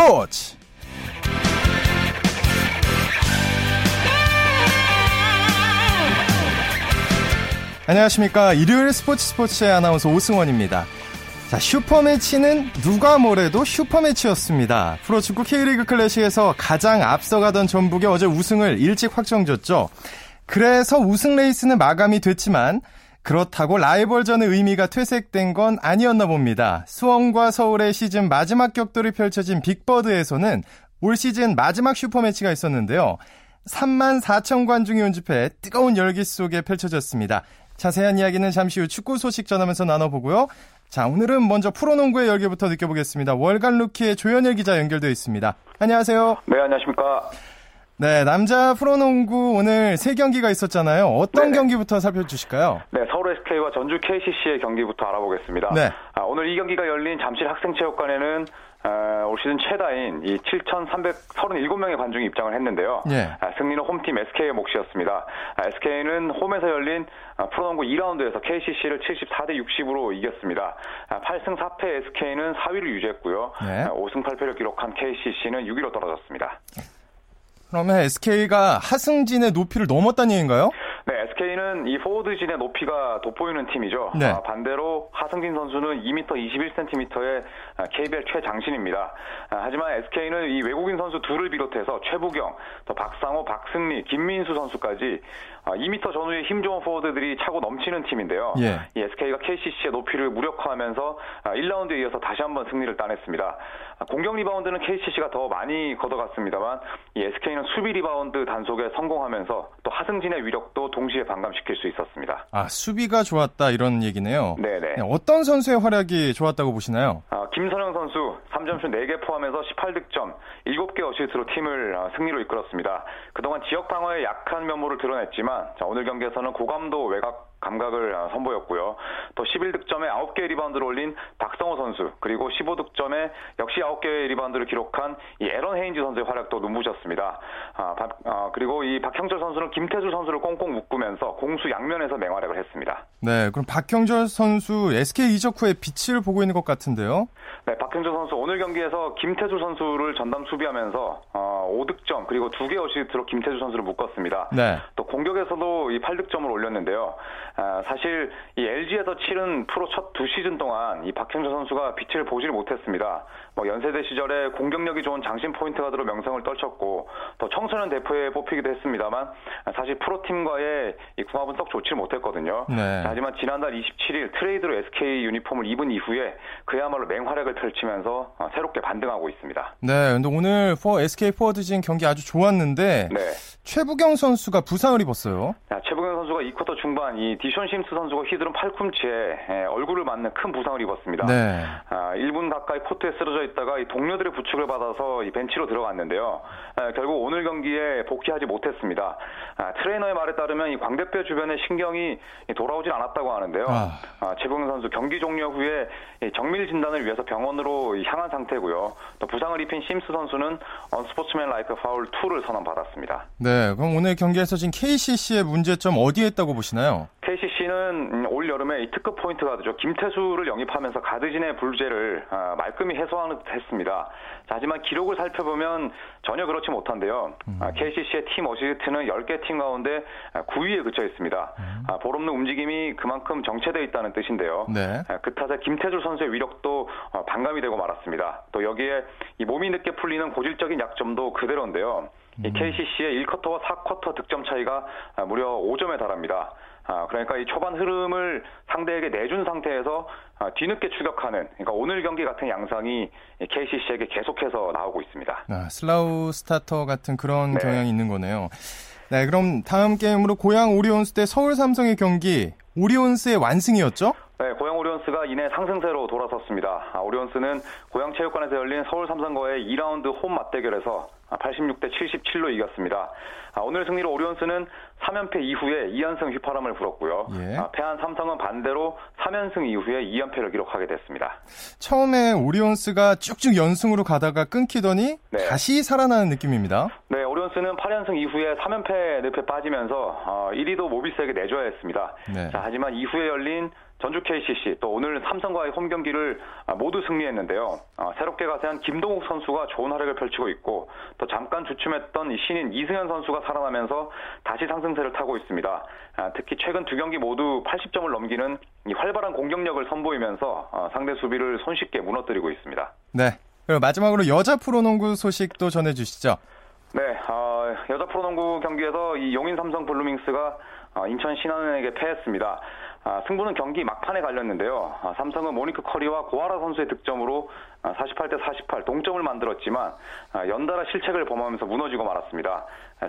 스포츠. 안녕하십니까. 일요일 스포츠 스포츠의 아나운서 오승원입니다. 자 슈퍼매치는 누가 뭐래도 슈퍼매치였습니다. 프로축구 K리그 클래식에서 가장 앞서가던 전북이 어제 우승을 일찍 확정졌죠. 그래서 우승 레이스는 마감이 됐지만 그렇다고 라이벌전의 의미가 퇴색된 건 아니었나 봅니다. 수원과 서울의 시즌 마지막 격돌이 펼쳐진 빅버드에서는 올 시즌 마지막 슈퍼매치가 있었는데요. 3만 4천 관중이 온집해 뜨거운 열기 속에 펼쳐졌습니다. 자세한 이야기는 잠시 후 축구 소식 전하면서 나눠보고요. 자, 오늘은 먼저 프로농구의 열기부터 느껴보겠습니다. 월간 루키의 조현일 기자 연결되어 있습니다. 안녕하세요. 네, 안녕하십니까. 네, 남자 프로농구 오늘 세 경기가 있었잖아요. 어떤 네네. 경기부터 살펴주실까요? 네, 서울 SK와 전주 KCC의 경기부터 알아보겠습니다. 네. 아, 오늘 이 경기가 열린 잠실 학생체육관에는 어, 올 시즌 최다인 이 7,337명의 관중이 입장을 했는데요. 예. 아, 승리는 홈팀 SK의 몫이었습니다. SK는 홈에서 열린 아, 프로농구 2라운드에서 KCC를 74대 60으로 이겼습니다. 아, 8승 4패 SK는 4위를 유지했고요. 네. 아, 5승 8패를 기록한 KCC는 6위로 떨어졌습니다. 그러면 SK가 하승진의 높이를 넘었다는 얘기인가요? 네, SK는 이 포워드진의 높이가 돋보이는 팀이죠. 네. 아, 반대로 하승진 선수는 2m 21cm의 KBL 최장신입니다. 아, 하지만 SK는 이 외국인 선수 둘을 비롯해서 최부경, 또 박상오, 박승리, 김민수 선수까지 아, 2m 전후의 힘 좋은 포워드들이 차고 넘치는 팀인데요. 예. 이 SK가 KCC의 높이를 무력화하면서 1라운드에 이어서 다시 한번 승리를 따냈습니다. 아, 공격 리바운드는 KCC가 더 많이 걷어갔습니다만 이 SK는 수비 리바운드 단속에 성공하면서 또 하승진의 위력도 동시에 반감시킬 수 있었습니다. 아, 수비가 좋았다 이런 얘기네요. 네네. 네, 어떤 선수의 활약이 좋았다고 보시나요? 아, 김선형 선수 3점슛 4개 포함해서 18득점, 7개 어시스트로 팀을 아, 승리로 이끌었습니다. 그동안 지역 방어에 약한 면모를 드러냈지만 자, 오늘 경기에서는 고감도 외곽 감각을 아, 선보였고요. 또 11득점에 9개 리바운드를 올린 박상오 선수, 그리고 15득점에 역시 9개의 리바운드를 기록한 이 에런 헤인즈 선수의 활약도 눈부셨습니다. 아, 박- 아, 그리고 이 박형철 선수는 김태술 선수를 꽁꽁 묶으면서 공수 양면에서 맹활약을 했습니다. 네, 그럼 박형절 선수 SK 이적 후에 빛을 보고 있는 것 같은데요. 네, 박형준 선수 오늘 경기에서 김태주 선수를 전담 수비하면서 어, 5득점 그리고 2개 어시스트로 김태주 선수를 묶었습니다. 네. 또 공격에서도 이 8득점을 올렸는데요. 아, 사실 이 LG에서 치른 프로 첫 두 시즌 동안 이 박형준 선수가 빛을 보질 못했습니다. 뭐 연세대 시절에 공격력이 좋은 장신 포인트 가드로 명성을 떨쳤고 또 청소년 대표에 뽑히기도 했습니다만 아, 사실 프로팀과의 이 궁합은 썩 좋지 못했거든요. 네. 자, 하지만 지난달 27일 트레이드로 SK 유니폼을 입은 이후에 그야말로 맹활약을 펼치면서 어, 새롭게 반등하고 있습니다. 네, 근데 오늘 포- SK 포워드진 경기 아주 좋았는데 네. 최부경 선수가 부상을 입었어요. 자, 최부경 선수가 2쿼터 중반 이 디숀 심스 선수가 휘두른 팔꿈치에 에, 얼굴을 맞는 큰 부상을 입었습니다. 네. 아, 1분 가까이 코트에 쓰러져 있다가 이 동료들의 부축을 받아서 이 벤치로 들어갔는데요. 에, 결국 오늘 경기에 복귀하지 못했습니다. 아, 트레이너의 말에 따르면 이 광대뼈 주변에 신경이 이 돌아오질 않았다고 하는데요. 아. 아, 최봉현 선수 경기 종료 후에 이 정밀 진단을 위해서 병원으로 이 향한 상태고요. 또 부상을 입힌 심스 선수는 언스포츠맨 라이크 파울 2를 선언받았습니다. 네, 그럼 오늘 경기에서 지금 KCC의 문제점 어디에 있다고 보시나요? KCC는 음, 올 여름에 이 특급 포인트 가드죠. 김태수를 영입하면서 가드진의 불제를 아, 말끔히 해소하는 듯 했습니다. 자, 하지만 기록을 살펴보면 전혀 그렇지 못한데요. 아, KCC의 팀 어시스트는 10개 팀 가운데 9위에 그쳐 있습니다. 아, 볼없는 움직임이 그만큼 정체되어 있다는 뜻인데요. 네. 아, 그 탓에 김태주 선수의 위력도 어, 반감이 되고 말았습니다. 또 여기에 이 몸이 늦게 풀리는 고질적인 약점도 그대로인데요. 이 KCC의 1쿼터와 4쿼터 득점 차이가 아, 무려 5점에 달합니다. 아, 그러니까 이 초반 흐름을 상대에게 내준 상태에서 아, 뒤늦게 추격하는 그러니까 오늘 경기 같은 양상이 이 KCC에게 계속해서 나오고 있습니다. 아, slow starter 같은 그런 네. 경향이 있는 거네요. 네, 그럼 다음 게임으로 고양 오리온스 대 서울 삼성의 경기 오리온스의 완승이었죠? 네, 고양 오리온스가 이내 상승세로 돌아섰습니다. 아, 오리온스는 고양 체육관에서 열린 서울 삼성과의 2라운드 홈 맞대결에서 86대 77로 이겼습니다. 아, 오늘 승리로 오리온스는 3연패 이후에 2연승 휘파람을 불었고요. 예. 아, 패한 삼성은 반대로 3연승 이후에 2연패를 기록하게 됐습니다. 처음에 오리온스가 쭉쭉 연승으로 가다가 끊기더니 네. 다시 살아나는 느낌입니다. 네, 오리온스는 8연승 이후에 3연패 늪에 빠지면서 어, 1위도 모비스에게 내줘야 했습니다. 네. 자, 하지만 이후에 열린 전주 KCC 또 오늘 삼성과의 홈 경기를 아, 모두 승리했는데요. 아, 새롭게 가세한 김동욱 선수가 좋은 활약을 펼치고 있고 또 잠깐 주춤했던 신인 이승현 선수가 살아나면서 다시 상승세를 타고 있습니다. 아, 특히 최근 두 경기 모두 80점을 넘기는 활발한 공격력을 선보이면서 상대 수비를 손쉽게 무너뜨리고 있습니다. 네. 그리고 마지막으로 여자 프로농구 소식도 전해주시죠. 네, 어, 여자 프로농구 경기에서 이 용인 삼성 블루밍스가 어, 인천 신한은행에게 패했습니다. 아, 승부는 경기 막판에 갈렸는데요. 아, 삼성은 모니크 커리와 고아라 선수의 득점으로 48대 아, 48 동점을 만들었지만 연달아 실책을 범하면서 무너지고 말았습니다.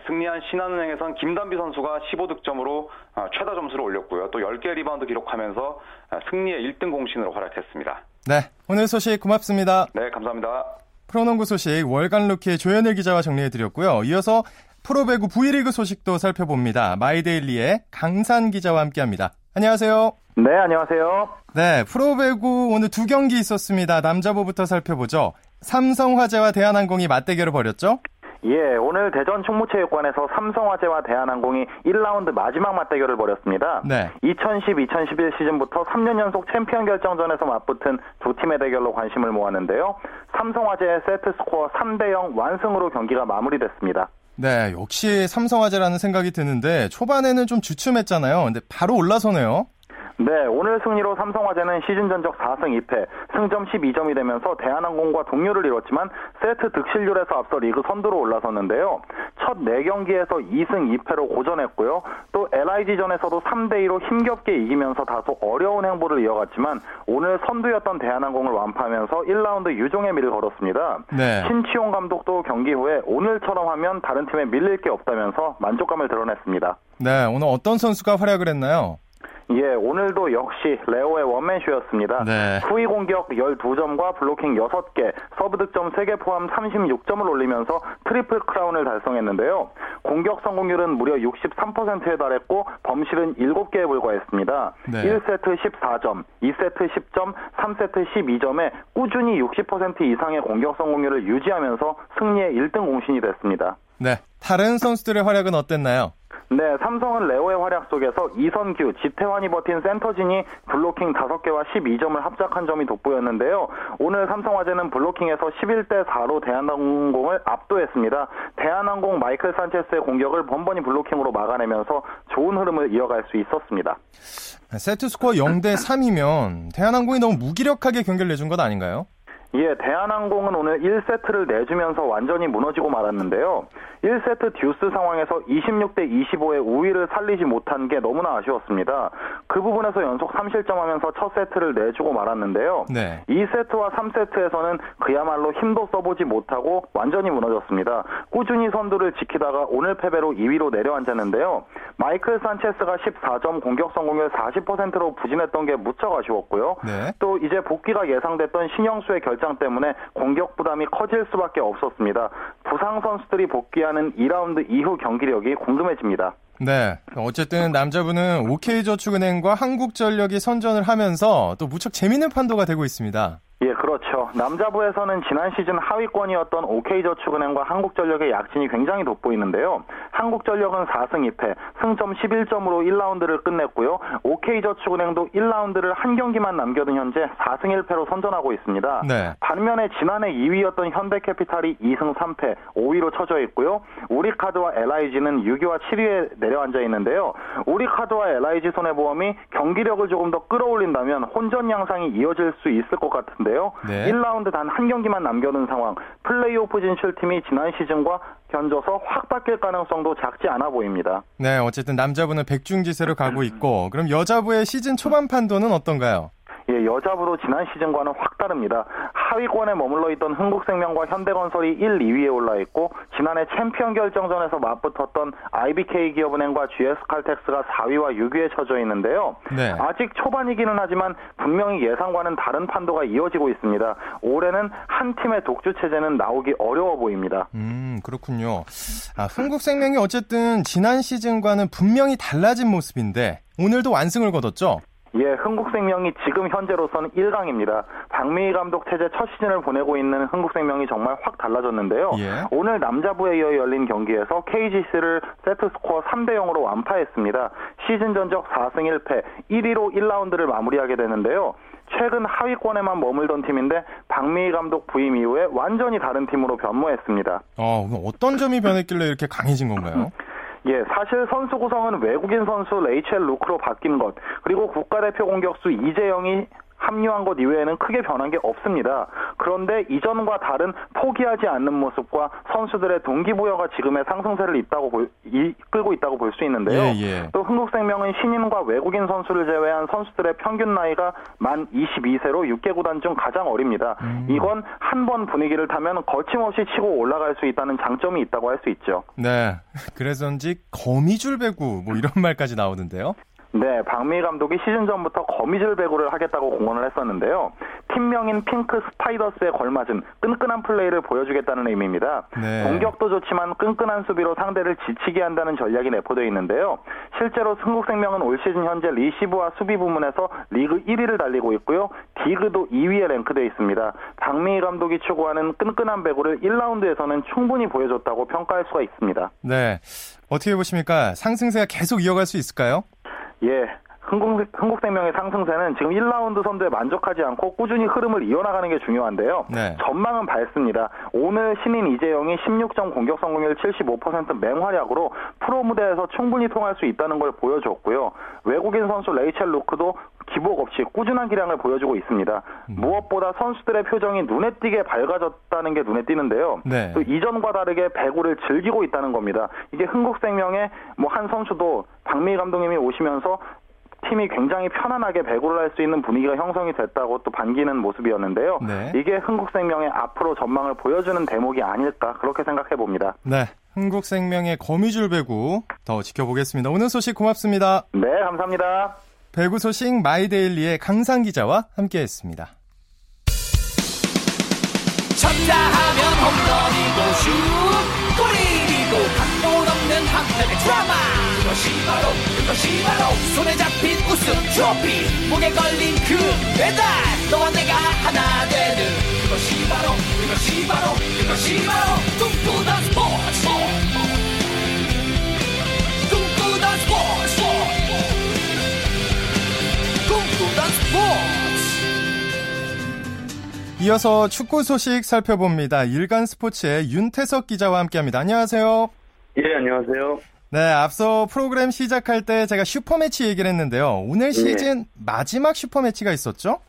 승리한 신한은행에선 김단비 선수가 15득점으로 최다 점수를 올렸고요. 또 10개 리바운드 기록하면서 승리의 1등 공신으로 활약했습니다. 네, 오늘 소식 고맙습니다. 네, 감사합니다. 프로농구 소식 월간 루키의 조현일 기자와 정리해드렸고요. 이어서 프로배구 V리그 소식도 살펴봅니다. 마이데일리의 강산 기자와 함께합니다. 안녕하세요. 네, 안녕하세요. 네, 프로배구 오늘 두 경기 있었습니다. 남자부부터 살펴보죠. 삼성화재와 대한항공이 맞대결을 벌였죠? 예, 오늘 대전 충무체육관에서 삼성화재와 대한항공이 1라운드 마지막 맞대결을 벌였습니다. 네. 2010-2011 시즌부터 3년 연속 챔피언 결정전에서 맞붙은 두 팀의 대결로 관심을 모았는데요. 삼성화재의 세트 스코어 3대 0 완승으로 경기가 마무리됐습니다. 네, 역시 삼성화재라는 생각이 드는데 초반에는 좀 주춤했잖아요. 근데 바로 올라서네요. 네, 오늘 승리로 삼성화재는 시즌 전적 4승 2패, 승점 12점이 되면서 대한항공과 동률을 이뤘지만 세트 득실률에서 앞서 리그 선두로 올라섰는데요. 첫 4경기에서 2승 2패로 고전했고요. 또 LIG전에서도 3대2로 힘겹게 이기면서 다소 어려운 행보를 이어갔지만 오늘 선두였던 대한항공을 완파하면서 1라운드 유종의 미를 거뒀습니다. 네. 신치용 감독도 경기 후에 오늘처럼 하면 다른 팀에 밀릴 게 없다면서 만족감을 드러냈습니다. 네, 오늘 어떤 선수가 활약을 했나요? 예, 오늘도 역시 레오의 원맨쇼였습니다. 네. 후위 공격 12점과 블로킹 6개, 서브 득점 3개 포함 36점을 올리면서 트리플 크라운을 달성했는데요. 공격 성공률은 무려 63%에 달했고 범실은 7개에 불과했습니다. 네. 1세트 14점, 2세트 10점, 3세트 12점에 꾸준히 60% 이상의 공격 성공률을 유지하면서 승리의 1등 공신이 됐습니다. 네. 다른 선수들의 활약은 어땠나요? 네, 삼성은 레오의 활약 속에서 이선규, 지태환이 버틴 센터진이 블로킹 5개와 12점을 합작한 점이 돋보였는데요. 오늘 삼성화재는 블로킹에서 11대 4로 대한항공을 압도했습니다. 대한항공 마이클 산체스의 공격을 번번이 블로킹으로 막아내면서 좋은 흐름을 이어갈 수 있었습니다. 세트 스코어 0대 3이면 대한항공이 너무 무기력하게 경기를 내준 것 아닌가요? 예, 대한항공은 오늘 1세트를 내주면서 완전히 무너지고 말았는데요. 1세트 듀스 상황에서 26대 25의 우위를 살리지 못한 게 너무나 아쉬웠습니다. 그 부분에서 연속 3실점하면서 첫 세트를 내주고 말았는데요. 네. 2세트와 3세트에서는 그야말로 힘도 써보지 못하고 완전히 무너졌습니다. 꾸준히 선두를 지키다가 오늘 패배로 2위로 내려앉았는데요. 마이클 산체스가 14점 공격 성공률 40%로 부진했던 게 무척 아쉬웠고요. 네. 또 이제 복귀가 예상됐던 신영수의 결장 때문에 공격 부담이 커질 수밖에 없었습니다. 부상 선수들이 복귀한 하는 2라운드 이후 경기력이 궁금해집니다. 네. 어쨌든 남자분은 OK저축은행과 한국전력이 선전을 하면서 또 무척 재밌는 판도가 되고 있습니다. 예, 그렇죠. 남자부에서는 지난 시즌 하위권이었던 OK저축은행과 한국전력의 약진이 굉장히 돋보이는데요. 한국전력은 4승 2패, 승점 11점으로 1라운드를 끝냈고요. OK저축은행도 1라운드를 한 경기만 남겨둔 현재 4승 1패로 선전하고 있습니다. 네. 반면에 지난해 2위였던 현대캐피탈이 2승 3패, 5위로 처져 있고요. 우리카드와 LIG는 6위와 7위에 내려앉아 있는데요. 우리카드와 LIG 손해보험이 경기력을 조금 더 끌어올린다면 혼전 양상이 이어질 수 있을 것 같은데 있는데요. 네. 1라운드 단 한 경기만 남겨둔 상황. 플레이오프 진출팀이 지난 시즌과 견줘서 확 바뀔 가능성도 작지 않아 보입니다. 네, 어쨌든 남자부는 백중지세로 가고 있고 그럼 여자부의 시즌 초반 판도는 어떤가요? 예, 여자부도 지난 시즌과는 확 다릅니다. 하위권에 머물러 있던 흥국생명과 현대건설이 1, 2위에 올라 있고 지난해 챔피언 결정전에서 맞붙었던 IBK 기업은행과 GS칼텍스가 4위와 6위에 처져 있는데요. 네. 아직 초반이기는 하지만 분명히 예상과는 다른 판도가 이어지고 있습니다. 올해는 한 팀의 독주 체제는 나오기 어려워 보입니다. 음, 그렇군요. 아, 흥국생명이 어쨌든 지난 시즌과는 분명히 달라진 모습인데 오늘도 완승을 거뒀죠? 예, 흥국생명이 지금 현재로서는 1강입니다. 박미희 감독 체제 첫 시즌을 보내고 있는 흥국생명이 정말 확 달라졌는데요. 예. 오늘 남자부에 이어 열린 경기에서 KGC를 세트 스코어 3대 0으로 완파했습니다. 시즌 전적 4승 1패, 1위로 1라운드를 마무리하게 되는데요. 최근 하위권에만 머물던 팀인데 박미희 감독 부임 이후에 완전히 다른 팀으로 변모했습니다. 어, 그럼 어떤 점이 변했길래 이렇게 강해진 건가요? 예, 사실 선수 구성은 외국인 선수 레이첼 루크로 바뀐 것, 그리고 국가대표 공격수 이재영이 합류한 것 이외에는 크게 변한 게 없습니다. 그런데 이전과 다른 포기하지 않는 모습과 선수들의 동기부여가 지금의 상승세를 있다고 볼, 이끌고 있다고 볼 수 있는데요. 예, 예. 또 흥국생명은 신인과 외국인 선수를 제외한 선수들의 평균 나이가 만 22세로 6개 구단 중 가장 어립니다. 음. 이건 한 번 분위기를 타면 거침없이 치고 올라갈 수 있다는 장점이 있다고 할 수 있죠. 네. 그래서인지 거미줄 배구 뭐 이런 말까지 나오는데요. 네, 박미 감독이 시즌 전부터 거미줄 배구를 하겠다고 공언을 했었는데요. 팀명인 핑크 스파이더스에 걸맞은 끈끈한 플레이를 보여주겠다는 의미입니다. 네. 공격도 좋지만 끈끈한 수비로 상대를 지치게 한다는 전략이 내포되어 있는데요. 실제로 흥국생명은 올 시즌 현재 리시브와 수비 부문에서 리그 1위를 달리고 있고요. 디그도 2위에 랭크되어 있습니다. 박미 감독이 추구하는 끈끈한 배구를 1라운드에서는 충분히 보여줬다고 평가할 수가 있습니다. 네. 어떻게 보십니까? 상승세가 계속 이어갈 수 있을까요? 예. 흥국, 흥국생명의 상승세는 지금 1라운드 선두에 만족하지 않고 꾸준히 흐름을 이어나가는 게 중요한데요. 네. 전망은 밝습니다. 오늘 신인 이재영이 16점 공격 성공률 75% 맹활약으로 프로 무대에서 충분히 통할 수 있다는 걸 보여줬고요. 외국인 선수 레이첼 루크도 기복 없이 꾸준한 기량을 보여주고 있습니다. 음. 무엇보다 선수들의 표정이 눈에 띄게 밝아졌다는 게 눈에 띄는데요. 네. 또 이전과 다르게 배구를 즐기고 있다는 겁니다. 이게 흥국생명의 뭐 한 선수도 박미 감독님이 오시면서 팀이 굉장히 편안하게 배구를 할 수 있는 분위기가 형성이 됐다고 또 반기는 모습이었는데요. 네. 이게 흥국생명의 앞으로 전망을 보여주는 대목이 아닐까 그렇게 생각해 봅니다. 네. 흥국생명의 거미줄 배구 더 지켜보겠습니다. 오늘 소식 고맙습니다. 네, 감사합니다. 배구 소식 마이데일리의 강상 기자와 함께했습니다. 쳤다 하면 홈런이고 슛 골이고 각본 없는 한편의 드라마 그것이 바로 그것이 바로 손에 잡힌 우승 트로피 목에 걸린 그 배달 너와 내가 하나 되는 그것이 바로 그것이 바로 그것이 바로 꿈꾸던 스포츠 꿈꾸던 스포츠 꿈꾸던 스포츠 이어서 축구 소식 살펴봅니다. 일간 스포츠의 윤태석 기자와 함께합니다. 안녕하세요. 예, 안녕하세요. 네, 앞서 프로그램 시작할 때 제가 슈퍼매치 얘기를 했는데요. 오늘 시즌 마지막 슈퍼매치가 있었죠?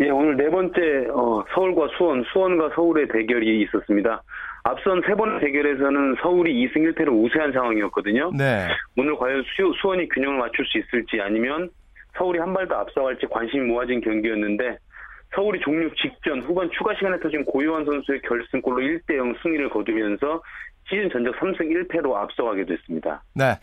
예, 오늘 네 번째 어, 서울과 수원, 수원과 서울의 대결이 있었습니다. 앞선 세 번의 대결에서는 서울이 2승 1패로 우세한 상황이었거든요. 네. 오늘 과연 수, 수원이 균형을 맞출 수 있을지 아니면 서울이 한 발 더 앞서갈지 관심이 모아진 경기였는데 서울이 종료 직전 후반 추가 시간에 터진 고요한 선수의 결승골로 1대0 승리를 거두면서 시즌 전적 3승 1패로 앞서가게 됐습니다. 네.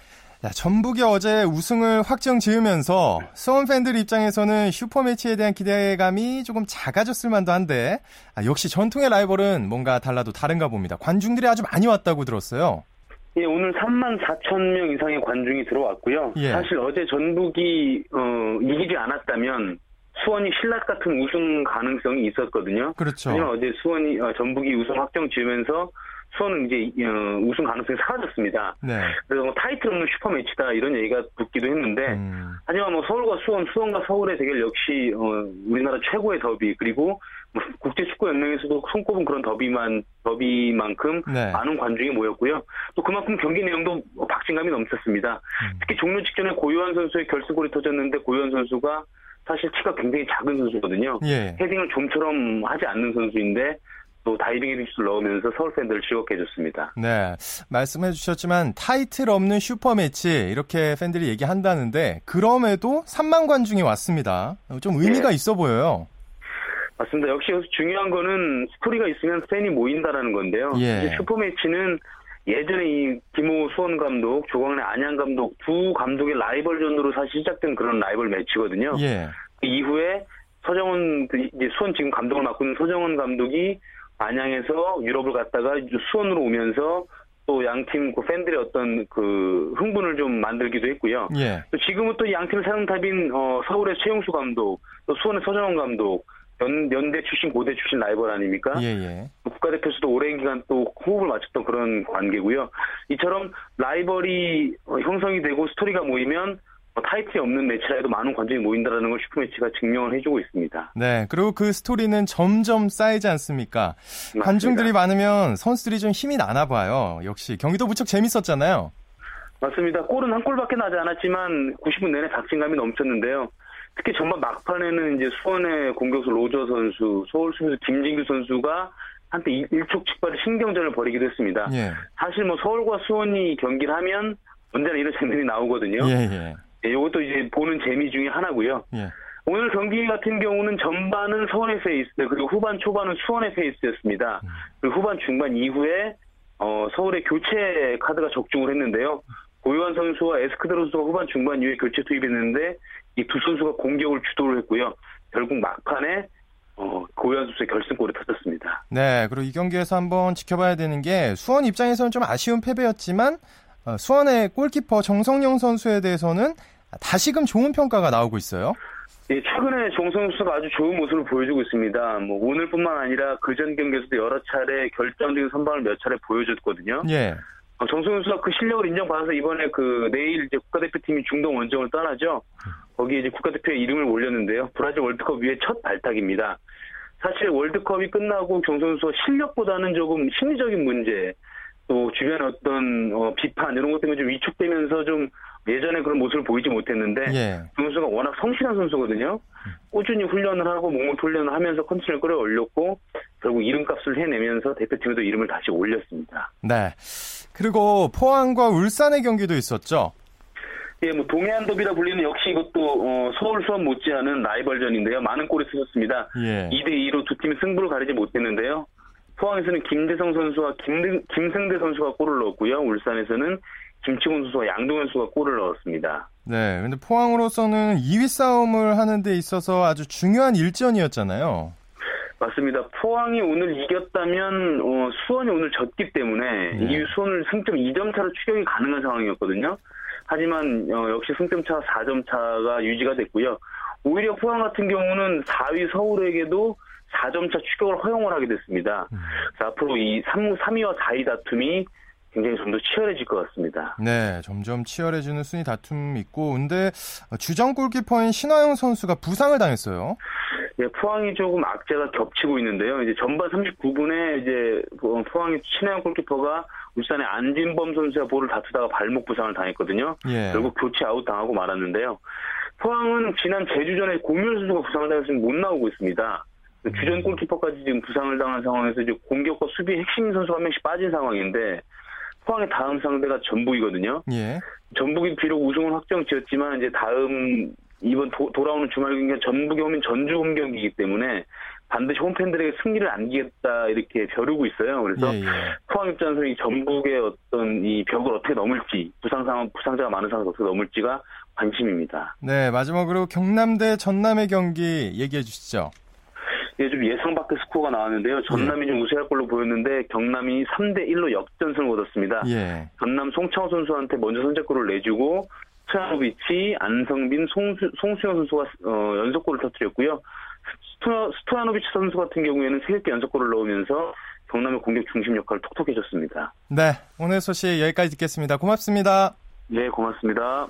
자, 전북이 어제 우승을 확정 지으면서 수원 팬들 입장에서는 슈퍼매치에 대한 기대감이 조금 작아졌을 만도 한데 아, 역시 전통의 라이벌은 뭔가 달라도 다른가 봅니다. 관중들이 아주 많이 왔다고 들었어요. 예, 오늘 3만 4천 명 이상의 관중이 들어왔고요. 예. 사실 어제 전북이 어, 이기지 않았다면 수원이 신라 같은 우승 가능성이 있었거든요. 그렇죠. 하지만 어제 수원이 어, 전북이 우승 확정 지으면서 수원은 이제 어, 우승 가능성이 사라졌습니다. 네. 그래서 뭐 타이틀 없는 슈퍼 매치다 이런 얘기가 붙기도 했는데 음, 하지만 뭐 서울과 수원, 수원과 서울의 대결 역시 어, 우리나라 최고의 더비 그리고 뭐 국제 축구 연맹에서도 손꼽은 그런 더비만 더비만큼 네. 많은 관중이 모였고요. 또 그만큼 경기 내용도 박진감이 넘쳤습니다. 음. 특히 종료 직전에 고요한 선수의 결승골이 터졌는데 고요한 선수가 사실 키가 굉장히 작은 선수거든요. 예. 헤딩을 좀처럼 하지 않는 선수인데 또 다이빙 헤딩슛을 넣으면서 서울 팬들을 즐겁게 해줬습니다. 네. 말씀해 주셨지만 타이틀 없는 슈퍼매치 이렇게 팬들이 얘기한다는데 그럼에도 3만 관중이 왔습니다. 좀 의미가 예. 있어 보여요. 맞습니다. 역시 중요한 거는 스토리가 있으면 팬이 모인다라는 건데요. 예. 슈퍼매치는 예전에 이 김호 수원 감독, 조광래 안양 감독 두 감독의 라이벌전으로 사실 시작된 그런 라이벌 매치거든요. 예. 그 이후에 서정원 그 이제 수원 지금 감독을 맡고 있는 서정원 감독이 안양에서 유럽을 갔다가 수원으로 오면서 또 양팀 그 팬들의 어떤 그 흥분을 좀 만들기도 했고요. 예. 또 지금은 또 양팀 사령탑인 어, 서울의 최용수 감독, 또 수원의 서정원 감독, 연, 연대 출신 고대 출신 라이벌 아닙니까? 예, 예. 국가대표에서도 오랜 기간 또 호흡을 맞췄던 그런 관계고요. 이처럼 라이벌이 어, 형성이 되고 스토리가 모이면 어, 타이틀이 없는 매치라도 많은 관중이 모인다라는 걸 슈퍼매치가 증명을 해주고 있습니다. 네. 그리고 그 스토리는 점점 쌓이지 않습니까? 맞습니다. 관중들이 많으면 선수들이 좀 힘이 나나 봐요. 역시 경기도 무척 재밌었잖아요. 맞습니다. 골은 한 골밖에 나지 않았지만 90분 내내 박진감이 넘쳤는데요. 특히 전반 막판에는 이제 수원의 공격수 로저 선수, 서울 수비수 김진규 선수가 한때 일- 일촉즉발의 신경전을 벌이기도 했습니다. 예. 사실 뭐 서울과 수원이 경기를 하면 언제나 이런 장면이 나오거든요. 예, 예. 예, 이것도 이제 보는 재미 중에 하나고요. 예. 오늘 경기 같은 경우는 전반은 서울의 페이스, 그리고 후반 초반은 수원의 페이스였습니다. 그리고 후반 중반 이후에 어, 서울의 교체 카드가 적중을 했는데요. 고요한 선수와 에스크드로 선수가 후반 중반 이후에 교체 투입했는데 이 두 선수가 공격을 주도를 했고요. 결국 막판에 어, 고요한 선수의 결승골이 터졌습니다. 네, 그리고 이 경기에서 한번 지켜봐야 되는 게 수원 입장에서는 좀 아쉬운 패배였지만 어, 수원의 골키퍼 정성영 선수에 대해서는 다시금 좋은 평가가 나오고 있어요. 예, 최근에 정성 선수가 아주 좋은 모습을 보여주고 있습니다. 뭐 오늘뿐만 아니라 그전 경기에서도 여러 차례 결정적인 선방을 몇 차례 보여줬거든요. 예. 어, 정성 선수가 그 실력을 인정받아서 이번에 그 내일 이제 국가대표팀이 중동 원정을 떠나죠. 거기에 이제 국가대표의 이름을 올렸는데요. 브라질 월드컵 위에 첫 발탁입니다. 사실 월드컵이 끝나고 정성 선수가 실력보다는 조금 심리적인 문제, 또 주변 어떤 어, 비판 이런 것 때문에 좀 위축되면서 좀 예전에 그런 모습을 보이지 못했는데 예. 정 선수가 워낙 성실한 선수거든요. 꾸준히 훈련을 하고 몸을 훈련을 하면서 컨디션을 끌어올렸고 결국 이름값을 해내면서 대표팀에도 이름을 다시 올렸습니다. 네. 그리고 포항과 울산의 경기도 있었죠. 예, 뭐 동해안 더비라 불리는 역시 이것도 어, 서울 수원 못지않은 라이벌전인데요. 많은 골이 쓰셨습니다. 예. 2대 2로 두 팀이 승부를 가리지 못했는데요. 포항에서는 김대성 선수와 김, 김승대 선수가 골을 넣었고요. 울산에서는 김치곤 선수와 양동현 선수가 골을 넣었습니다. 네. 근데 포항으로서는 2위 싸움을 하는 데 있어서 아주 중요한 일전이었잖아요. 맞습니다. 포항이 오늘 이겼다면 어, 수원이 오늘 졌기 때문에 네. 이 수원을 승점 2점 차로 추격이 가능한 상황이었거든요. 하지만 어, 역시 승점 차 4점 차가 유지가 됐고요. 오히려 포항 같은 경우는 4위 서울에게도 4점 차 추격을 허용을 하게 됐습니다. 그래서 앞으로 이 3, 3위와 4위 다툼이 굉장히 좀 더 치열해질 것 같습니다. 네, 점점 치열해지는 순위 다툼 있고, 근데 주전 골키퍼인 신화영 선수가 부상을 당했어요. 예, 포항이 조금 악재가 겹치고 있는데요. 이제 전반 39분에 이제 어, 포항의 신화용 골키퍼가 울산의 안진범 선수와 볼을 다투다가 발목 부상을 당했거든요. 예. 결국 교체 아웃 당하고 말았는데요. 포항은 지난 제주전에 고민호 선수가 부상으로 지금 못 나오고 있습니다. 주전 골키퍼까지 지금 부상을 당한 상황에서 이제 공격과 수비 핵심 선수 한 명씩 빠진 상황인데 포항의 다음 상대가 전북이거든요. 예. 전북이 비록 우승을 확정지었지만 이제 다음 이번 도, 돌아오는 주말 경기가 전북이 오면 전주 홈 경기이기 때문에 반드시 홈팬들에게 승리를 안기겠다 이렇게 벼르고 있어요. 그래서 예, 예. 포항 입장에서 이 전북의 어떤 이 벽을 어떻게 넘을지 부상 상황 부상자가 많은 상황에서 어떻게 넘을지가 관심입니다. 네, 마지막으로 경남대 전남의 경기 얘기해 주시죠. 예, 좀 예상 밖의 스코어가 나왔는데요. 전남이 좀 우세할 걸로 보였는데 경남이 3대 1로 역전승을 거뒀습니다. 예. 전남 송창호 선수한테 먼저 선제골을 내주고 스토야노비치, 안성빈, 송수, 송수영 선수가 어, 연속골을 터뜨렸고요. 스토, 스토야노비치 선수 같은 경우에는 3개 연속골을 넣으면서 경남의 공격 중심 역할을 톡톡히 해줬습니다. 네, 오늘 소식 여기까지 듣겠습니다. 고맙습니다. 네, 고맙습니다.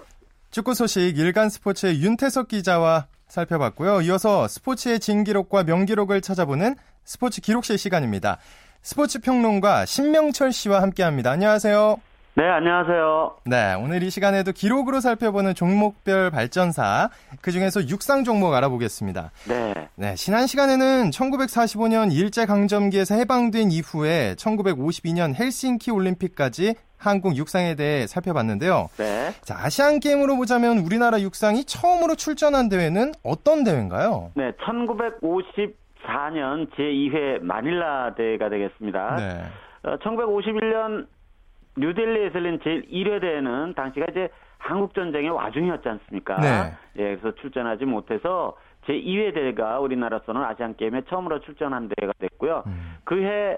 축구 소식 일간 스포츠의 윤태석 기자와 살펴봤고요. 이어서 스포츠의 진기록과 명기록을 찾아보는 스포츠 기록실 시간입니다. 스포츠 평론가 신명철 씨와 함께합니다. 안녕하세요. 네, 안녕하세요. 네, 오늘 이 시간에도 기록으로 살펴보는 종목별 발전사, 그 중에서 육상 종목 알아보겠습니다. 네. 네, 지난 시간에는 1945년 일제강점기에서 해방된 이후에 1952년 헬싱키 올림픽까지 한국 육상에 대해 살펴봤는데요. 네. 자, 아시안 게임으로 보자면 우리나라 육상이 처음으로 출전한 대회는 어떤 대회인가요? 네, 1954년 제2회 마닐라 대회가 되겠습니다. 네. 어, 1951년 뉴델리에서 열린 제1회 대회는 당시가 이제 한국 전쟁의 와중이었지 않습니까? 네. 예, 그래서 출전하지 못해서 제2회 대회가 우리나라로서는 아시안 게임에 처음으로 출전한 대회가 됐고요. 음. 그해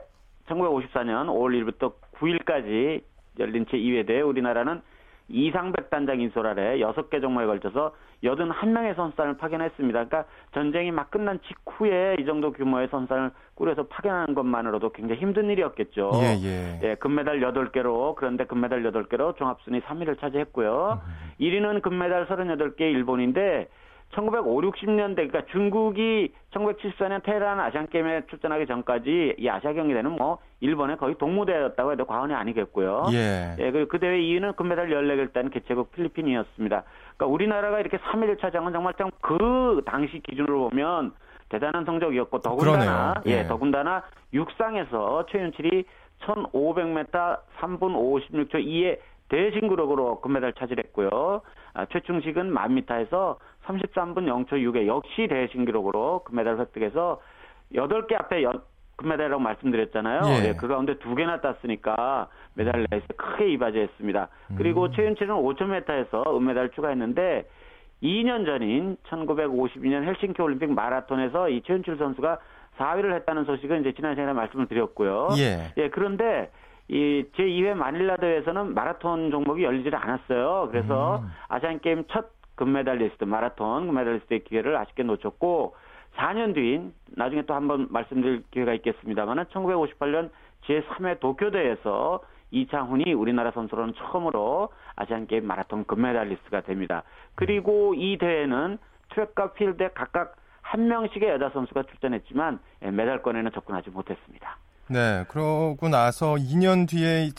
1954년 5월 1일부터 9일까지 열린 제2회 대회 우리나라는 이상백 단장 인솔 아래 6개 종목에 걸쳐서 81명의 선수단을 파견했습니다. 그러니까 전쟁이 막 끝난 직후에 이 정도 규모의 선수단을 꾸려서 파견하는 것만으로도 굉장히 힘든 일이었겠죠. 예, 예. 예, 금메달 8개로 그런데 금메달 8개로 종합순위 3위를 차지했고요. 1위는 금메달 38개 일본인데 1950, 60년대 그러니까 중국이 1974년 테헤란 아시안 게임에 출전하기 전까지 이 아시아 경기대는 뭐 일본의 거의 동무대였다고 해도 과언이 아니겠고요. 예. 예, 그, 그 대회 2위는 금메달 14개를 딴 개최국 필리핀이었습니다. 그러니까 우리나라가 이렇게 3위를 차지한 건 정말 참 그 당시 기준으로 보면 대단한 성적이었고 더군다나. 예. 예, 더군다나 육상에서 최윤칠이 1500m 3분 56초 2의 대신기록으로 금메달 차지했고요. 아, 최충식은 1000m에서 33분 0초 6에 역시 대신기록으로 금메달 획득해서 8개 앞에 여- 금메달이라고 말씀드렸잖아요. 예. 예, 그 가운데 두 개나 땄으니까 메달 레이스에 크게 이바지했습니다. 그리고 최윤철은 5,000m에서 은메달 추가했는데 2년 전인 1952년 헬싱키 올림픽 마라톤에서 이 최윤철 선수가 4위를 했다는 소식은 이제 지난 시간에 말씀을 드렸고요. 예. 그런데 이 제2회 마닐라 대회에서는 마라톤 종목이 열리지 않았어요. 그래서 아시안 게임 첫 금메달리스트 마라톤 금메달리스트의 기회를 아쉽게 놓쳤고 4년 뒤인 나중에 또 한번 말씀드릴 기회가 있겠습니다만은 1958년 제3회 도쿄대회에서 이창훈이 우리나라 선수로는 처음으로 아시안 게임 마라톤 금메달리스트가 됩니다. 그리고 이 대회는 트랙과 필드에 각각 한 명씩의 여자 선수가 출전했지만 예, 메달권에는 접근하지 못했습니다. 네. 그러고 나서 2년 뒤에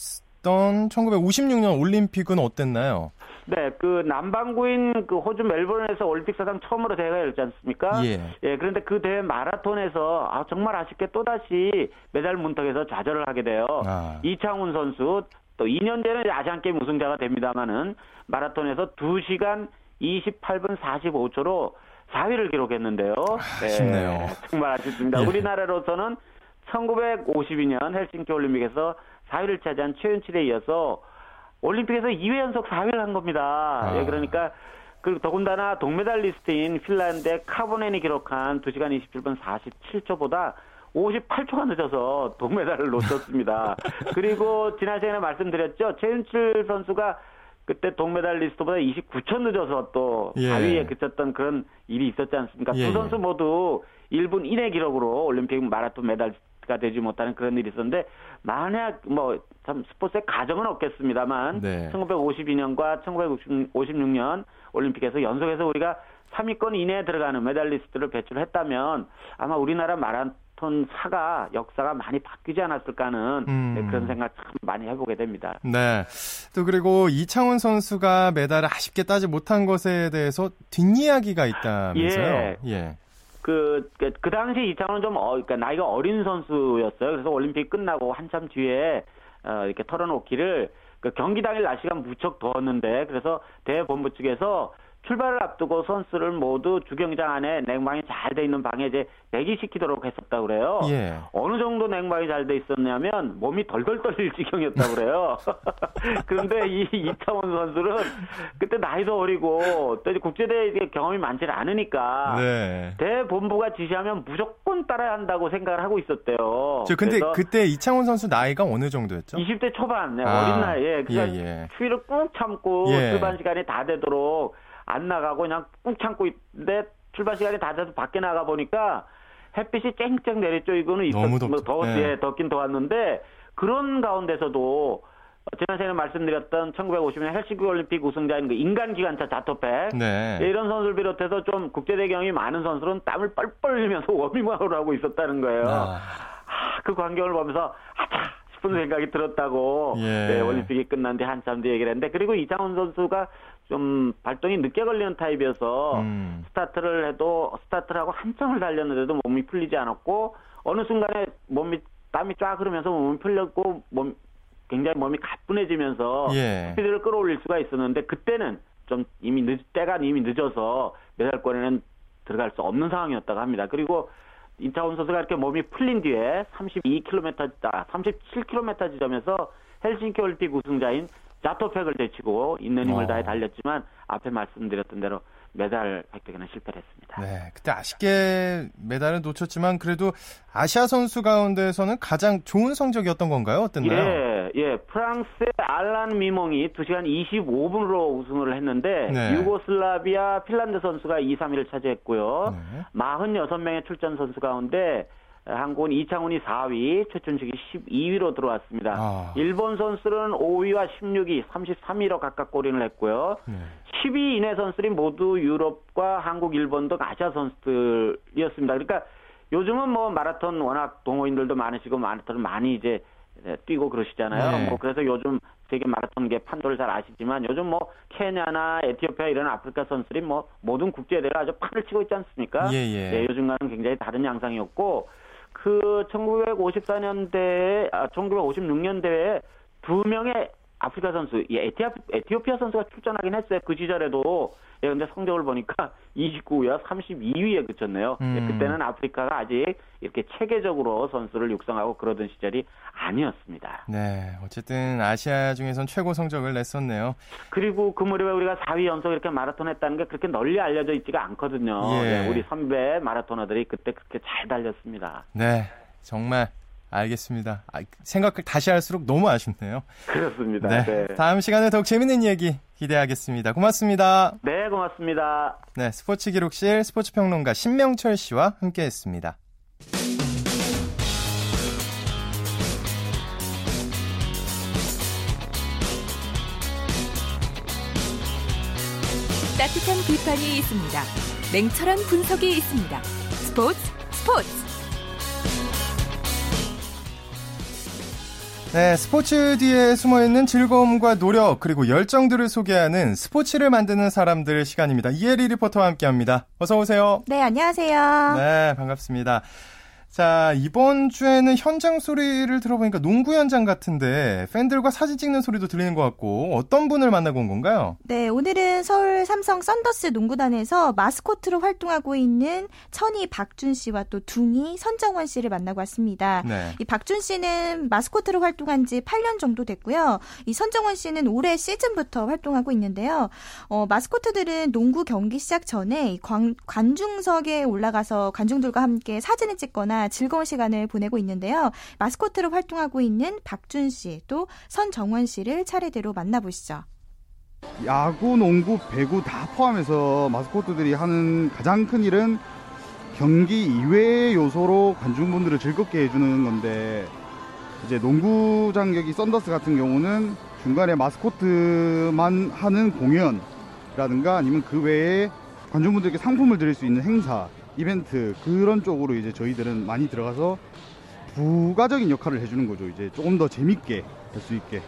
있던 1956년 올림픽은 어땠나요? 네, 그 남반구인 그 호주 멜버른에서 올림픽 사상 처음으로 대회가 열지 않습니까? 예. 그런데 그 대회 마라톤에서 아, 정말 아쉽게 또 다시 메달 문턱에서 좌절을 하게 돼요. 아. 이창훈 선수 또 2년 전에 아시안 게임 우승자가 됩니다만은 마라톤에서 2시간 28분 45초로 4위를 기록했는데요. 네, 아쉽네요. 정말 아쉽습니다. 예. 우리나라로서는 1952년 헬싱키 올림픽에서 4위를 차지한 최윤칠에 이어서 올림픽에서 2회 연속 4위를 한 겁니다. 아. 예, 그러니까 그 더군다나 동메달리스트인 핀란드의 카보넨이 기록한 2시간 27분 47초보다 58초가 늦어서 동메달을 놓쳤습니다. 그리고 지난 시간에 말씀드렸죠. 최윤칠 선수가 그때 동메달리스트보다 29초 늦어서 또 예. 4위에 그쳤던 그런 일이 있었지 않습니까? 예, 두 선수 예. 모두 1분 이내 기록으로 올림픽 마라톤 메달 가 되지 못하는 그런 일이 있었는데 만약 뭐 참 스포츠의 가정은 없겠습니다만 네. 1952년과 1956년 올림픽에서 연속해서 우리가 3위권 이내에 들어가는 메달리스트를 배출했다면 아마 우리나라 마라톤 사가 역사가 많이 바뀌지 않았을까 하는 음. 네, 그런 생각 참 많이 해보게 됩니다. 네. 또 그리고 이창훈 선수가 메달을 아쉽게 따지 못한 것에 대해서 뒷이야기가 있다면서요? 예. 예. 그, 그, 그 당시 이창훈은 좀, 어, 그러니까 나이가 어린 선수였어요. 그래서 올림픽 끝나고 한참 뒤에, 어, 이렇게 털어놓기를, 그 경기 당일 날씨가 무척 더웠는데, 그래서 대본부 측에서 출발을 앞두고 선수를 모두 주경장 안에 냉방이 잘 돼 있는 방에 이제 대기시키도록 했었다 그래요. 예. 어느 정도 냉방이 잘 돼 있었냐면 몸이 덜덜 떨릴 지경이었다 그래요. 그런데 이 이창원 선수는 그때 나이도 어리고 또 국제대회 경험이 많지 않으니까 네. 대본부가 지시하면 무조건 따라야 한다고 생각을 하고 있었대요. 저 근데 그때 이창훈 선수 나이가 어느 정도였죠? 20대 초반 네, 아, 어린 나이에 그러니까 예, 예. 추위를 꾹 참고 예. 출발 시간이 다 되도록 안 나가고 그냥 꾹 참고 있는데 출발 시간이 다 돼서 밖에 나가 보니까 햇빛이 쨍쨍 내렸죠. 이거는 너무 있었- 뭐 덥- 더, 예. 예, 덥긴 더웠는데 그런 가운데서도 지난 시간에 말씀드렸던 1950년 헬싱키 올림픽 우승자인 그 인간 기관차 자토펙 네. 예, 이런 선수를 비롯해서 좀 국제대회 경험이 많은 선수는 땀을 뻘뻘 흘리면서 워밍업을 하고 있었다는 거예요. 아. 아, 그 광경을 보면서 아차 싶은 생각이 들었다고 예. 네, 올림픽이 끝난 뒤 한참 뒤에 얘기를 했는데 그리고 이창훈 선수가 좀 발동이 늦게 걸리는 타입이어서 음. 스타트를 해도 스타트를 하고 한참을 달렸는데도 몸이 풀리지 않았고 어느 순간에 몸이 땀이 쫙 흐르면서 몸이 풀렸고 몸 굉장히 몸이 가뿐해지면서 예. 스피드를 끌어올릴 수가 있었는데 그때는 좀 이미 늦 때가 이미 늦어서 메달권에는 들어갈 수 없는 상황이었다고 합니다. 그리고 이창훈 선수가 이렇게 몸이 풀린 뒤에 32km, 아, 37km 지점에서 헬싱키 올림픽 우승자인 자토팩을 제치고 있는 힘을 어. 다해 달렸지만 앞에 말씀드렸던 대로 메달 획득에는 실패를 했습니다. 네, 그때 아쉽게 메달을 놓쳤지만 그래도 아시아 선수 가운데서는 가장 좋은 성적이었던 건가요? 어땠나요? 예, 예. 프랑스의 알란 미몽이 2시간 25분으로 우승을 했는데 네. 유고슬라비아 핀란드 선수가 2, 3위를 차지했고요. 네. 46명의 출전 선수 가운데 한국은 이창훈이 4위, 최춘식이 12위로 들어왔습니다. 아. 일본 선수는 5위와 16위, 33위로 각각 골인을 했고요. 네. 10위 이내 선수들이 모두 유럽과 한국, 일본 등 아시아 선수들이었습니다. 그러니까 요즘은 뭐 마라톤 워낙 동호인들도 많으시고 마라톤을 많이 이제 뛰고 그러시잖아요. 네. 뭐 그래서 요즘 세계 마라톤계 판도를 잘 아시지만 요즘 뭐 케냐나 에티오피아 이런 아프리카 선수들이 뭐 모든 국제대회를 아주 판을 치고 있지 않습니까? 예, 예. 네, 요즘과는 굉장히 다른 양상이었고 그 1954년대에 아 1956년대에 두 명의 아프리카 선수, 이 에티아, 에티오피아 선수가 출전하긴 했어요. 그 시절에도. 예, 근데 성적을 보니까 29위와 32위에 그쳤네요. 예, 음. 그때는 아프리카가 아직 이렇게 체계적으로 선수를 육성하고 그러던 시절이 아니었습니다. 네, 어쨌든 아시아 중에선 최고 성적을 냈었네요. 그리고 그 무렵에 우리가 4위 연속 이렇게 마라톤 했다는 게 그렇게 널리 알려져 있지가 않거든요. 예. 예, 우리 선배 마라토너들이 그때 그렇게 잘 달렸습니다. 네, 정말 알겠습니다. 아, 생각을 다시 할수록 너무 아쉽네요. 그렇습니다. 네, 네. 다음 시간에 더욱 재밌는 이야기 기대하겠습니다. 고맙습니다. 네, 고맙습니다. 네, 스포츠 기록실 스포츠 평론가 신명철 씨와 함께 했습니다. 따뜻한 비판이 있습니다. 냉철한 분석이 있습니다. 스포츠 스포츠 네, 스포츠 뒤에 숨어있는 즐거움과 노력 그리고 열정들을 소개하는 스포츠를 만드는 사람들 시간입니다. 이혜리 리포터와 함께합니다. 어서 오세요. 네, 안녕하세요. 네, 반갑습니다. 자, 이번 주에는 현장 소리를 들어보니까 농구 현장 같은데 팬들과 사진 찍는 소리도 들리는 것 같고 어떤 분을 만나고 온 건가요? 네, 오늘은 서울 삼성 썬더스 농구단에서 마스코트로 활동하고 있는 천희 박준 씨와 또 둥이 선정원 씨를 만나고 왔습니다. 네. 이 박준 씨는 마스코트로 활동한 지 8년 정도 됐고요. 이 선정원 씨는 올해 시즌부터 활동하고 있는데요. 어, 마스코트들은 농구 경기 시작 전에 이 관, 관중석에 올라가서 관중들과 함께 사진을 찍거나 즐거운 시간을 보내고 있는데요. 마스코트로 활동하고 있는 박준 씨, 또 선정원 씨를 차례대로 만나보시죠. 야구, 농구, 배구 다 포함해서 마스코트들이 하는 가장 큰 일은 경기 이외의 요소로 관중분들을 즐겁게 해주는 건데 이제 농구장 여기 썬더스 같은 경우는 중간에 마스코트만 하는 공연이라든가 아니면 그 외에 관중분들께 상품을 드릴 수 있는 행사, 이벤트 그런 쪽으로 이제 저희들은 많이 들어가서 부가적인 역할을 해주는 거죠. 이제 조금 더 재밌게 할 수 있게.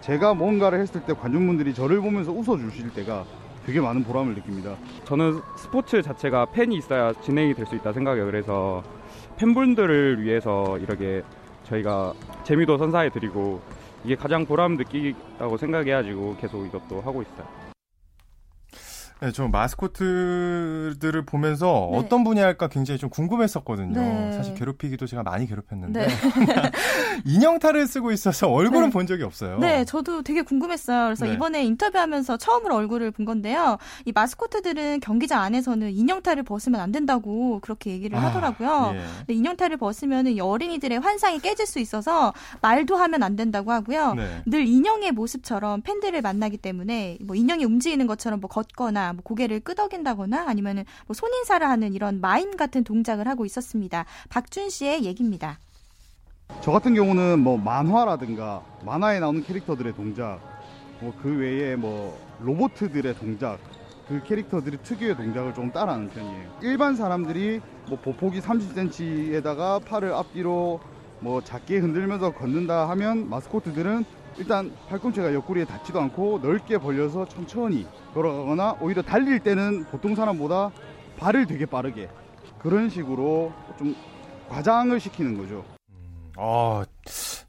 제가 뭔가를 했을 때 관중분들이 저를 보면서 웃어주실 때가 되게 많은 보람을 느낍니다. 저는 스포츠 자체가 팬이 있어야 진행이 될 수 있다 생각해요. 그래서 팬분들을 위해서 이렇게 저희가 재미도 선사해 드리고 이게 가장 보람 느끼다고 생각해가지고 계속 이것도 하고 있어요. 네, 저 마스코트들을 보면서 네. 어떤 분이 할까 굉장히 좀 궁금했었거든요. 네. 사실 괴롭히기도 제가 많이 괴롭혔는데 네. 인형탈을 쓰고 있어서 얼굴은 네. 본 적이 없어요. 네, 저도 되게 궁금했어요. 그래서 네. 이번에 인터뷰하면서 처음으로 얼굴을 본 건데요. 이 마스코트들은 경기장 안에서는 인형탈을 벗으면 안 된다고 그렇게 얘기를 아, 하더라고요. 예. 근데 인형탈을 벗으면 이 어린이들의 환상이 깨질 수 있어서 말도 하면 안 된다고 하고요. 네. 늘 인형의 모습처럼 팬들을 만나기 때문에 뭐 인형이 움직이는 것처럼 뭐 걷거나 뭐 고개를 끄덕인다거나 아니면은 뭐 손인사를 하는 이런 마임 같은 동작을 하고 있었습니다. 박준 씨의 얘기입니다. 저 같은 경우는 뭐 만화라든가 만화에 나오는 캐릭터들의 동작, 뭐 그 외에 뭐 로보트들의 동작, 그 캐릭터들의 특유의 동작을 좀 따라하는 편이에요. 일반 사람들이 뭐 보폭이 30cm에다가 팔을 앞뒤로 뭐 작게 흔들면서 걷는다 하면 마스코트들은 일단 팔꿈치가 옆구리에 닿지도 않고 넓게 벌려서 천천히 걸어가거나 오히려 달릴 때는 보통 사람보다 발을 되게 빠르게 그런 식으로 좀 과장을 시키는 거죠. 어,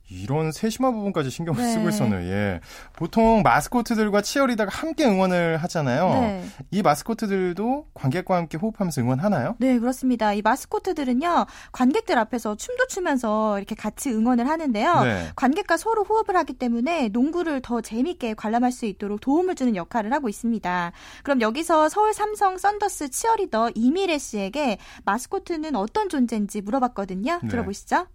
이런 세심한 부분까지 신경을 네. 쓰고 있었네요. 예. 보통 마스코트들과 치어리더가 함께 응원을 하잖아요. 네. 이 마스코트들도 관객과 함께 호흡하면서 응원하나요? 네, 그렇습니다. 이 마스코트들은요, 관객들 앞에서 춤도 추면서 이렇게 같이 응원을 하는데요. 네. 관객과 서로 호흡을 하기 때문에 농구를 더 재밌게 관람할 수 있도록 도움을 주는 역할을 하고 있습니다. 그럼 여기서 서울 삼성 썬더스 치어리더 이미래 씨에게 마스코트는 어떤 존재인지 물어봤거든요. 네. 들어보시죠.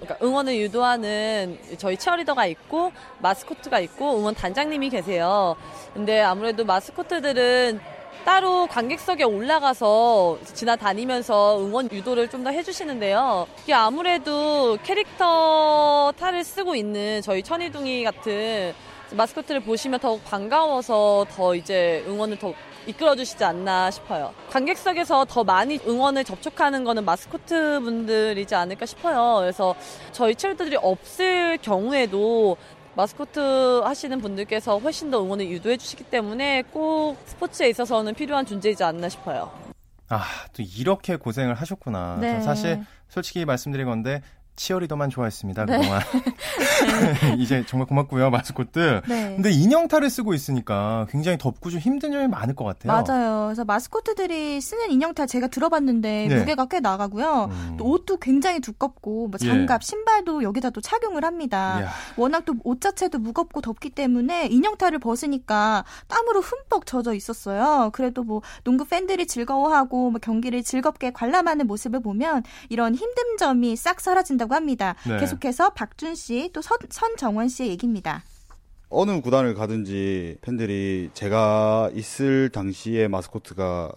그러니까 응원을 유도하는 저희 치어리더가 있고 마스코트가 있고 응원 단장님이 계세요. 근데 아무래도 마스코트들은 따로 관객석에 올라가서 지나다니면서 응원 유도를 좀 더 해주시는데요. 이게 아무래도 캐릭터 탈을 쓰고 있는 저희 천이둥이 같은 마스코트를 보시면 더욱 반가워서 더 이제 응원을 더 이끌어주시지 않나 싶어요. 관객석에서 더 많이 응원을 접촉하는 거는 마스코트 분들이지 않을까 싶어요. 그래서 저희 치어리더들이 없을 경우에도 마스코트 하시는 분들께서 훨씬 더 응원을 유도해 주시기 때문에 꼭 스포츠에 있어서는 필요한 존재이지 않나 싶어요. 아, 또 이렇게 고생을 하셨구나. 네. 전 사실 솔직히 말씀드린 건데 치어리더만 좋아했습니다. 네. 그동안. 이제 정말 고맙고요, 마스코트. 네. 근데 인형탈을 쓰고 있으니까 굉장히 덥고 좀 힘든 점이 많을 것 같아요. 맞아요. 그래서 마스코트들이 쓰는 인형탈 제가 들어봤는데 네. 무게가 꽤 나가고요. 음. 또 옷도 굉장히 두껍고 뭐 예. 장갑, 신발도 여기다 또 착용을 합니다. 이야. 워낙 또 옷 자체도 무겁고 덥기 때문에 인형탈을 벗으니까 땀으로 흠뻑 젖어 있었어요. 그래도 뭐 농구 팬들이 즐거워하고 뭐 경기를 즐겁게 관람하는 모습을 보면 이런 힘든 점이 싹 사라진다고 합니다. 네. 계속해서 박준 씨또 선정원 씨의 얘기입니다. 어느 구단을 가든지 팬들이 제가 있을 당시에 마스코트가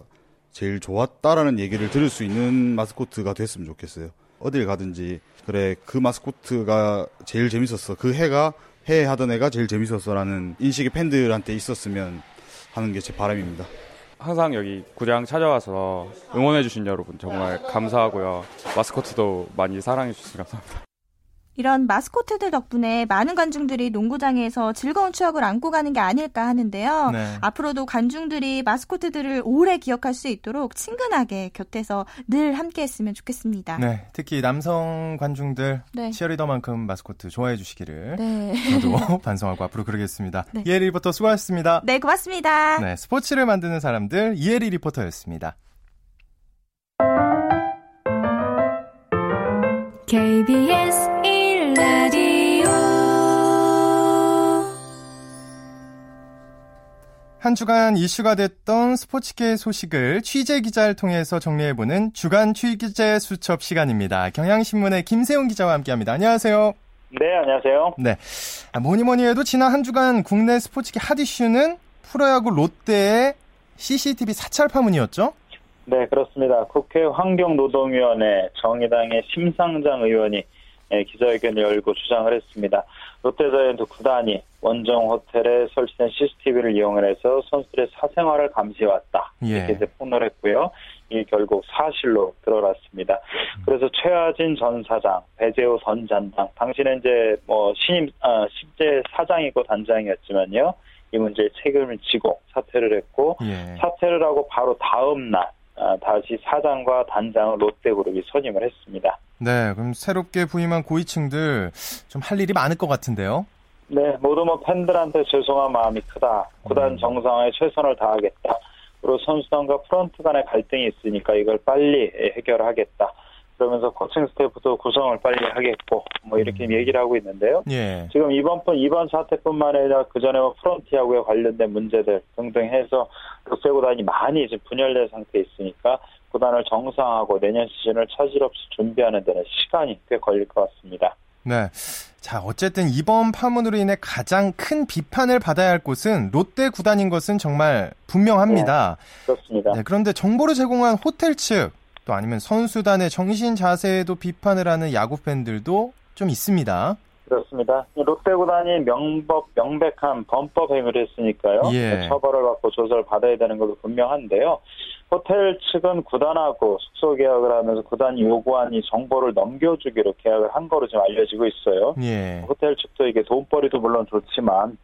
제일 좋았다라는 얘기를 들을 수 있는 마스코트가 됐으면 좋겠어요. 어딜 가든지 그래 그 마스코트가 제일 재밌었어. 그 해가 해 하던 애가 제일 재밌었어라는 인식이 팬들한테 있었으면 하는 게 제 바람입니다. 항상 여기 구장 찾아와서 응원해주신 여러분 정말 감사하고요. 마스코트도 많이 사랑해주셔서 감사합니다. 이런 마스코트들 덕분에 많은 관중들이 농구장에서 즐거운 추억을 안고 가는 게 아닐까 하는데요. 네. 앞으로도 관중들이 마스코트들을 오래 기억할 수 있도록 친근하게 곁에서 늘 함께 했으면 좋겠습니다. 네, 특히 남성 관중들 네. 치어리더만큼 마스코트 좋아해 주시기를 네. 저도 반성하고 앞으로 그러겠습니다. 네. 이혜리 리포터 수고하셨습니다. 네, 고맙습니다. 네, 스포츠를 만드는 사람들 이혜리 리포터였습니다. KBS 1라디오 한 주간 이슈가 됐던 스포츠계 소식을 취재 기자를 통해서 정리해보는 주간 취재 수첩 시간입니다. 경향신문의 김세훈 기자와 함께합니다. 안녕하세요. 네, 안녕하세요. 네. 아, 뭐니 뭐니 해도 지난 한 주간 국내 스포츠계 핫 이슈는 프로야구 롯데의 CCTV 사찰 파문이었죠? 네, 그렇습니다. 국회 환경노동위원회 정의당의 심상장 의원이 예, 기자회견을 열고 주장을 했습니다. 롯데자이언트 구단이 원정 호텔에 설치된 CCTV를 이용을 해서 선수들의 사생활을 감시해왔다. 예. 이렇게 이제 폭로를 했고요. 이게 결국 사실로 드러났습니다. 그래서 최하진 전 사장, 배재호 전 단장, 당신은 이제 뭐 신임, 아, 실제 사장이고 단장이었지만요. 이 문제에 책임을 지고 사퇴를 했고, 예. 사퇴를 하고 바로 다음 날 아, 다시 사장과 단장을 롯데그룹이 선임을 했습니다. 네, 그럼 새롭게 부임한 고위층들 좀 할 일이 많을 것 같은데요? 네, 모두 뭐 팬들한테 죄송한 마음이 크다. 구단 정상화에 최선을 다하겠다. 그리고 선수단과 프런트 간의 갈등이 있으니까 이걸 빨리 해결하겠다. 그러면서 코칭 스태프도 구성을 빨리 하겠고 뭐 이렇게 얘기를 하고 있는데요. 예. 지금 이번 분 이번 사태뿐만 아니라 그 전에 뭐 프런트하고에 관련된 문제들 등등 해서 롯데 구단이 많이 이제 분열된 상태에 있으니까 구단을 정상화하고 내년 시즌을 차질 없이 준비하는 데는 시간이 꽤 걸릴 것 같습니다. 네. 자, 어쨌든 이번 파문으로 인해 가장 큰 비판을 받아야 할 곳은 롯데 구단인 것은 정말 분명합니다. 그렇습니다. 네, 그런데 정보를 제공한 호텔 측, 또 아니면 선수단의 정신 자세에도 비판을 하는 야구 팬들도 좀 있습니다. 그렇습니다. 롯데 구단이 명법, 명백한 범법 행위를 했으니까요. 예. 처벌을 받고 조사를 받아야 되는 것도 분명한데요. 호텔 측은 구단하고 숙소 계약을 하면서 구단이 요구한 이 정보를 넘겨주기로 계약을 한 거로 지금 알려지고 있어요. 예. 호텔 측도 이게 돈벌이도 물론 좋지만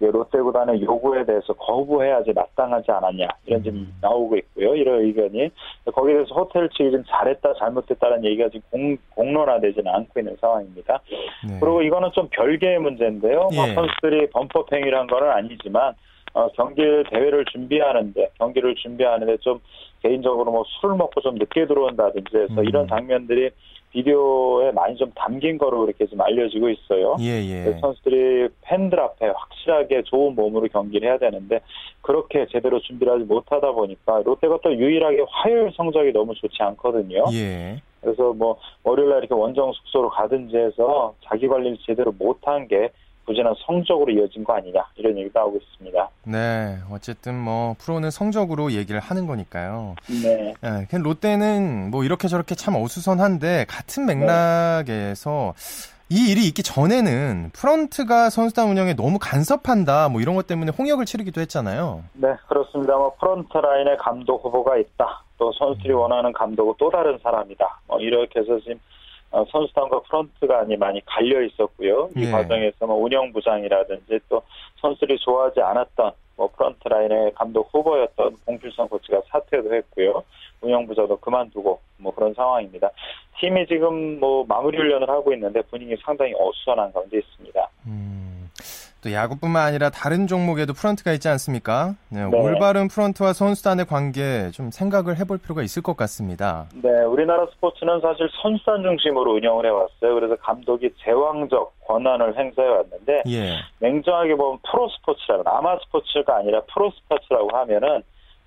롯데 구단의 요구에 대해서 거부해야지 마땅하지 않았냐 이런 지금 나오고 있고요. 이런 의견이 거기에 대해서 호텔 측이 좀 잘했다 잘못했다는 얘기가 지금 공, 공론화되지는 않고 있는 상황입니다. 네. 그리고 이거는 좀 별개의 문제인데요. 뭐 예. 선수들이 범법 행위란 거는 아니지만 어, 경기 대회를 준비하는데 경기를 준비하는데 좀 개인적으로 뭐 술을 먹고 좀 늦게 들어온다든지 해서 음. 이런 장면들이 비디오에 많이 좀 담긴 거로 이렇게 좀 알려지고 있어요. 예, 예. 선수들이 팬들 앞에 확실하게 좋은 몸으로 경기를 해야 되는데 그렇게 제대로 준비를 하지 못하다 보니까 롯데가 또 유일하게 화요일 성적이 너무 좋지 않거든요. 예. 그래서 뭐 월요일날 이렇게 원정 숙소로 가든지 해서 자기 관리를 제대로 못한 게 부진한 성적으로 이어진 거 아니냐 이런 얘기도 하고 있습니다. 네. 어쨌든 뭐 프로는 성적으로 얘기를 하는 거니까요. 네. 예, 그냥 롯데는 뭐 이렇게 저렇게 참 어수선한데 같은 맥락에서 이 일이 있기 전에는 프런트가 선수단 운영에 너무 간섭한다 뭐 이런 것 때문에 홍역을 치르기도 했잖아요. 네, 그렇습니다. 뭐 프런트 라인에 감독 후보가 있다. 또 선수들이 원하는 감독은 또 다른 사람이다. 뭐 이렇게 해서 지금 어, 선수단과 프런트가 많이 갈려 있었고요. 이 예. 과정에서 뭐 운영부장이라든지 또 선수들이 좋아하지 않았던 뭐 프런트 라인의 감독 후보였던 공필성 코치가 사퇴도 했고요. 운영부장도 그만두고 뭐 그런 상황입니다. 팀이 지금 뭐 마무리 훈련을 하고 있는데 분위기 상당히 어수선한 가운데 있습니다. 또 야구뿐만 아니라 다른 종목에도 프런트가 있지 않습니까? 네, 네. 올바른 프런트와 선수단의 관계 좀 생각을 해볼 필요가 있을 것 같습니다. 네, 우리나라 스포츠는 사실 선수단 중심으로 운영을 해왔어요. 그래서 감독이 제왕적 권한을 행사해 왔는데 예. 냉정하게 보면 프로 스포츠라는 아마 스포츠가 아니라 프로 스포츠라고 하면은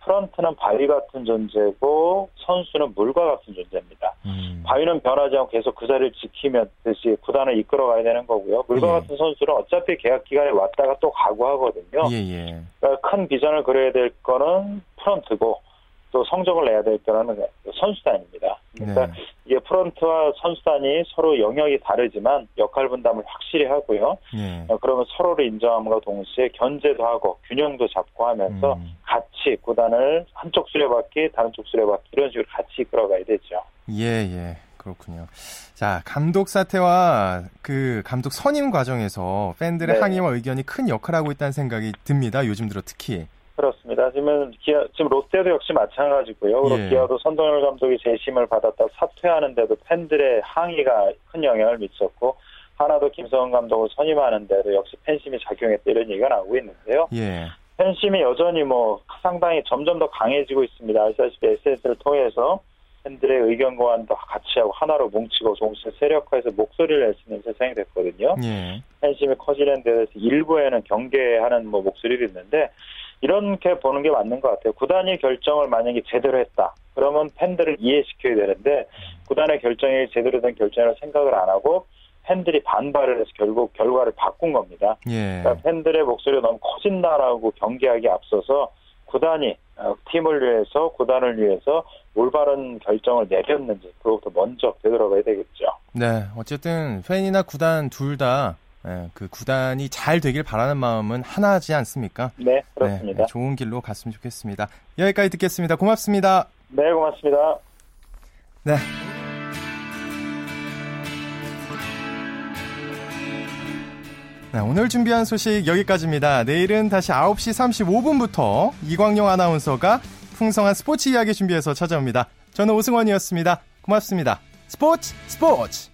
프런트는 바위 같은 존재고 선수는 물과 같은 존재입니다. 음. 바위는 변하지 않고 계속 그 자리를 지키면 듯이 구단을 이끌어가야 되는 거고요. 물과 예. 같은 선수는 어차피 계약 기간에 왔다가 또 가고 하거든요. 예, 예. 그러니까 큰 비전을 그려야 될 거는 프런트고 또 성적을 내야 될 거는 선수단입니다. 그러니까 네. 이게 프런트와 선수단이 서로 영역이 다르지만 역할 분담을 확실히 하고요. 예. 어, 그러면 서로를 인정함과 동시에 견제도 하고 균형도 잡고 하면서 음. 같이 구단을 한쪽 수레바퀴 다른 쪽 수레바퀴 이런 식으로 같이 이끌어가야 되죠. 예, 예. 그렇군요. 자, 감독 사태와 그 감독 선임 과정에서 팬들의 네. 항의와 의견이 큰 역할을 하고 있다는 생각이 듭니다. 요즘 들어 특히. 그렇습니다. 지금 기아, 지금 롯데도 역시 마찬가지고요. 예. 기아도 선동열 감독이 재심을 받았다 사퇴하는데도 팬들의 항의가 큰 영향을 미쳤고 하나도 김성은 감독을 선임하는데도 역시 팬심이 작용했다 이런 얘기가 나오고 있는데요. 예. 팬심이 여전히 뭐 상당히 점점 더 강해지고 있습니다. 아시다시피 SNS를 통해서 팬들의 의견 교환도 같이 하고 하나로 뭉치고 동시에 세력화해서 목소리를 낼 수 있는 세상이 됐거든요. 예. 팬심이 커지는 데 대해서 일부에는 경계하는 뭐 목소리도 있는데 이렇게 보는 게 맞는 것 같아요. 구단이 결정을 만약에 제대로 했다. 그러면 팬들을 이해시켜야 되는데 구단의 결정이 제대로 된 결정이라고 생각을 안 하고 팬들이 반발을 해서 결국 결과를 바꾼 겁니다. 예. 그러니까 팬들의 목소리가 너무 커진다라고 경계하기 앞서서 구단이 어, 팀을 위해서 구단을 위해서 올바른 결정을 내렸는지 그것부터 먼저 되돌아봐야 되겠죠. 네. 어쨌든 팬이나 구단 둘 다 예, 그 구단이 잘 되길 바라는 마음은 하나지 않습니까? 네, 그렇습니다. 네, 좋은 길로 갔으면 좋겠습니다. 여기까지 듣겠습니다. 고맙습니다. 네, 고맙습니다. 네. 네, 오늘 준비한 소식 여기까지입니다. 내일은 다시 9시 35분부터 이광용 아나운서가 풍성한 스포츠 이야기 준비해서 찾아옵니다. 저는 오승원이었습니다. 고맙습니다. 스포츠 스포츠!